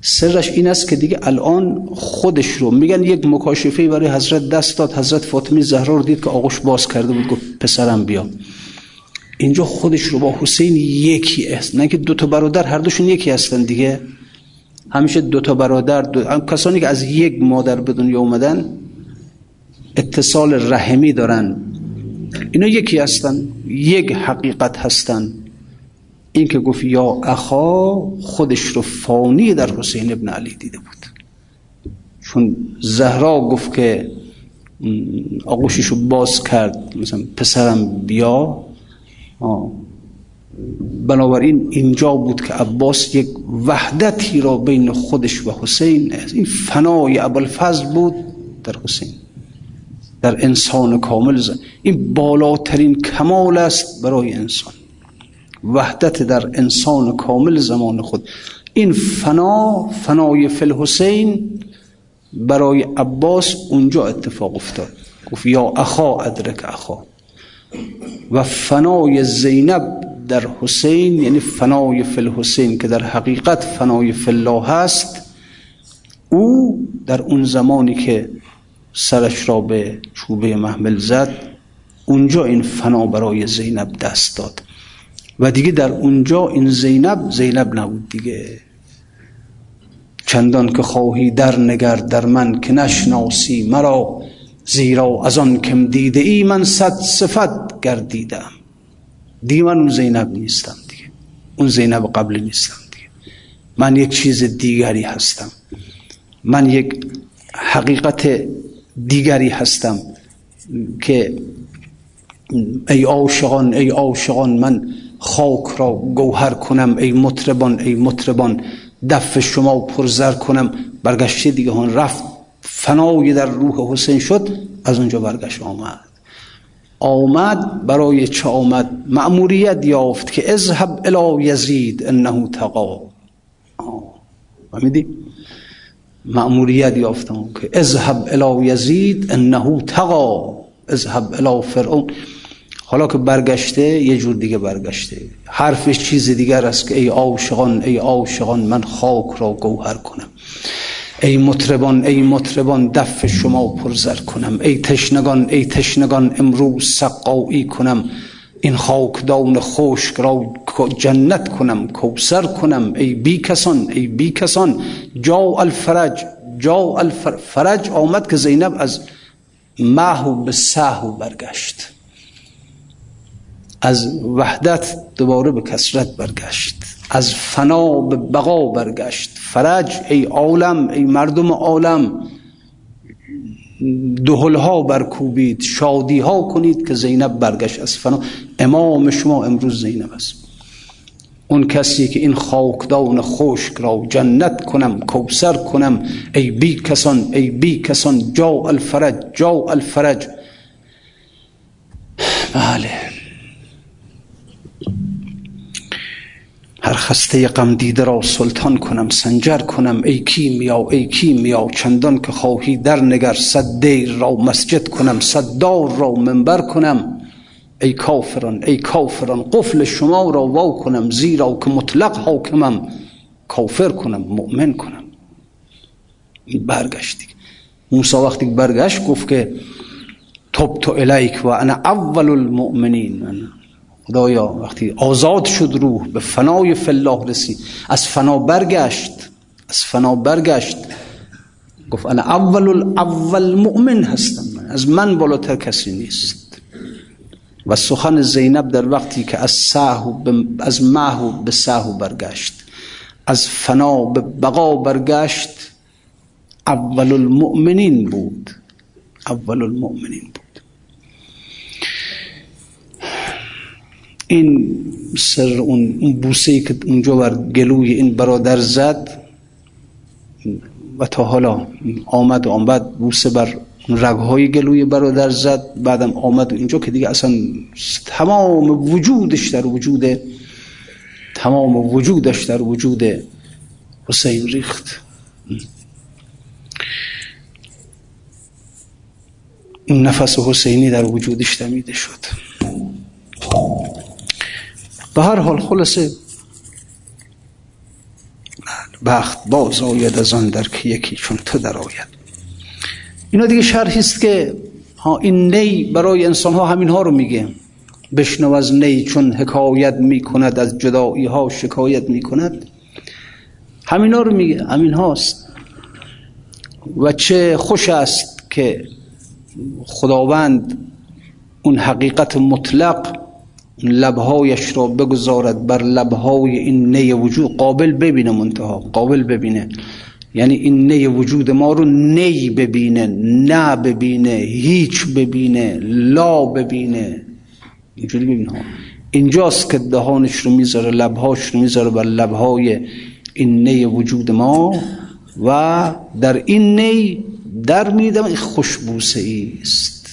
Speaker 1: سرش این است که دیگه الان خودش رو میگن یک مکاشفه برای حضرت دست داد. حضرت فاطمی زهرا رو دید که آغوش باز کرده بود گفت پسرم بیا. اینجا خودش رو با حسین یکی است. نه که دو تا برادر هر دوشون یکی هستن دیگه. همیشه دو تا برادر دو... کسانی که از یک مادر به دنیا اومدن اتصال رحمی دارن. اینا یکی هستن یک حقیقت هستن. این که گفت یا اخا خودش رو فانی در حسین ابن علی دیده بود. چون زهرا گفت که آغوشش رو باز کرد مثلا پسرم بیا. بنابراین اینجا بود که عباس یک وحدتی را بین خودش و حسین این فنای ابوالفضل بود در حسین. در انسان کامل زن. این بالاترین کمال است برای انسان. وحدت در انسان کامل زمان خود. این فنا فنای فل حسین برای عباس اونجا اتفاق افتاد. گفت یا اخا ادرک اخا. و فنای زینب در حسین یعنی فنای فل حسین که در حقیقت فنای الله هست او در اون زمانی که سرش را به چوبه محمل زد اونجا این فنا برای زینب دست داد. و دیگه در اونجا این زینب زینب نبود دیگه. چندان که خواهی در نگر در من که نشناسی مرا زیرا از آن کم دیده ای من صد صفت گردیدم. دیگه من اون زینب نیستم دیگه. اون زینب قبل نیستم دیگه. من یک چیز دیگری هستم. من یک حقیقت دیگری هستم که ای عاشقان ای عاشقان من خاک را گوهر کنم ای مطربان ای مطربان. دف شما پرزر کنم. برگشته دیگه هون رفت. فنای در روح حسین شد. از اونجا برگشت آمد. آمد برای چه آمد؟ مأموریت یافت که اذهب الی یزید انه تقا. فهمیدی؟ مأموریت یافتم که اذهب الی یزید انه تقا. اذهب الی فرعون. حالا که برگشته یه جور دیگه برگشته. حرفش چیز دیگر است که ای عاشقان ای عاشقان من خاک را گوهر کنم. ای مطربان ای مطربان دف شما پرزر کنم. ای تشنگان ای تشنگان امروز سقایی کنم. این خاکدان خشک را جنت کنم کوسر کنم. ای بی کسان ای بی کسان جا الفرج جا الفرج. آمد که زینب از محو به سهو برگشت. از وحدت دوباره به کسرت برگشت. از فنا به بقا برگشت. فرج ای عالم ای مردم عالم دهلها برکوبید شادی ها کنید که زینب برگشت از فنا. امام شما امروز زینب است. اون کسی که این خاکدان خشک را جنت کنم کوسر کنم ای بی کسان ای بی کسان جا الفرج جا الفرج. بله. هر خسته غم دیده را سلطان کنم سنجر کنم ای کیمیا ای کیمیا چندان که خواهی در نگر صد دیر را مسجد کنم صد دار را منبر کنم. ای کافران ای کافران قفل شما را وا کنم زیرا که مطلق حاکمم. کافر کنم مؤمن کنم. برگشتی موسی وقتی برگشت گفت که توب تو الیک و انا اول المؤمنین. خدایا وقتی آزاد شد روح به فنای فلاح رسید از فنا برگشت از فنا برگشت. گفت انا اول اول مؤمن هستم من. از من بالاتر کسی نیست. و سخن زینب در وقتی که از سهو از محو به سهو برگشت. از فنا به بقا برگشت. اول المؤمنین بود. اول المؤمنین بود. این سر اون بوسه که اونجا بر گلوی این برادر زد و تا حالا آمد و آمد بوسه بر رگهای گلوی برادر زد. بعدم آمد اینجا که دیگه اصلا تمام وجودش در وجود تمام وجودش در وجود حسین ریخت. نفس حسینی در وجودش دمیده شد. به هر حال خلاصه. بخت باز آید از آن در که یکی چون تو در آید. اینا دیگه شرحی است که ها این نی برای انسان ها همین ها رو میگه. بشنو از نی چون حکایت می‌کند از جدایی ها شکایت می‌کند. همین ها رو میگه همین هاست و چه خوش است که خداوند اون حقیقت مطلق لبهایش را بگذارد بر لبهای این نی وجود. قابل ببینه منتها قابل ببینه. یعنی این نی وجود ما رو نی ببینه نه ببینه هیچ ببینه لا ببینه. اینجوری ببینه اینجاست که دهانش رو می‌ذاره لبهاش رو می‌ذاره بر لبهای این نی وجود ما و در این نی در میدم خوشبوسه است.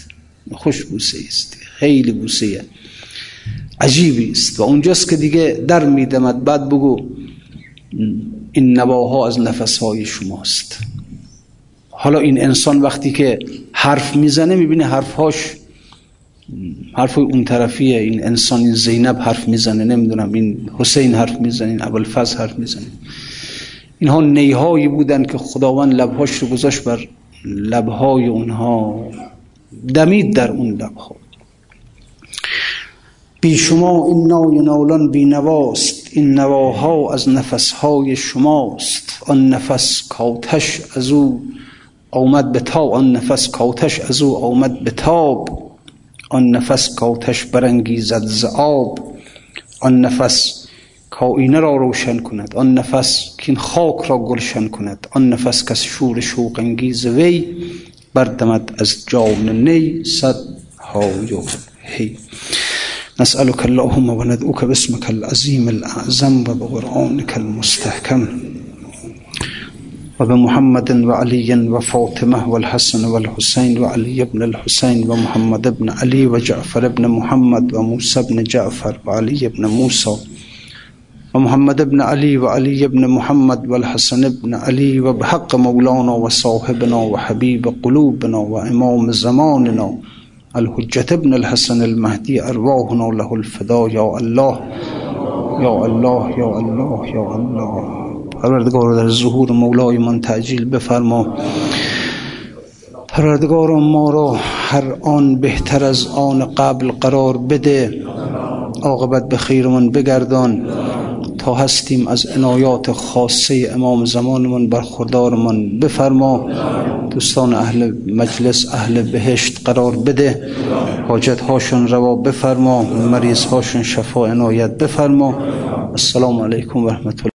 Speaker 1: خوشبوسه است. خیلی بوسه عجیبی است و اونجاست که دیگه در میدمد. بعد بگو این نواها از نفسهای شماست. حالا این انسان وقتی که حرف می‌زنه می‌بینه حرفهاش حرف اون طرفیه. این انسان این زینب حرف می‌زنه. نمی‌دونم این حسین حرف می‌زنه این ابوالفضل حرف می‌زنه. اینها نیهایی بودن که خداوند لبهاش رو گذاشت بر لبهای اونها. دمید در اون لبها. بی شما این نای نالان بی نواست این نواها از نفسهای شماست. آن نفس کاتش از او آمد به تاب. آن نفس کاتش از او آمد به تاب. آن نفس کاتش برنگیزد ز آن نفس کائینه را روشن کند. آن نفس که این خاک را گلشن کند. آن نفس که شور شوق انگیز وی بردمد از جان نی. صد های و هی. نسألك اللهم وندعوك باسمك العظيم الأعظم وبقرآنك المستحكم. وبمحمد وعلي وفاطمة والحسن والحسين وعلي بن الحسين ومحمد بن علي وجعفر بن محمد وموسى بن جعفر وعلي بن موسى ومحمد بن علي وعلي بن محمد والحسن بن علي وبحق مولانا وصاحبنا وحبيب قلوبنا وإمام زماننا الحجة ابن الحسن المهدي أرواحنا له الفداء يا الله يا الله يا الله يا الله. پروردگار در ظهور مولای من تعجیل بفرما. پروردگار ما را هر آن بهتر از آن قبل قرار بده. عاقبت به خیرمان بگردان. هستیم از عنایات خاصه امام زمانمان برخوردارمان. بفرما دوستان اهل مجلس اهل بهشت قرار بده. حاجت هاشون روا بفرما مریض هاشون شفا عنایت بفرما. السلام علیکم و رحمت الله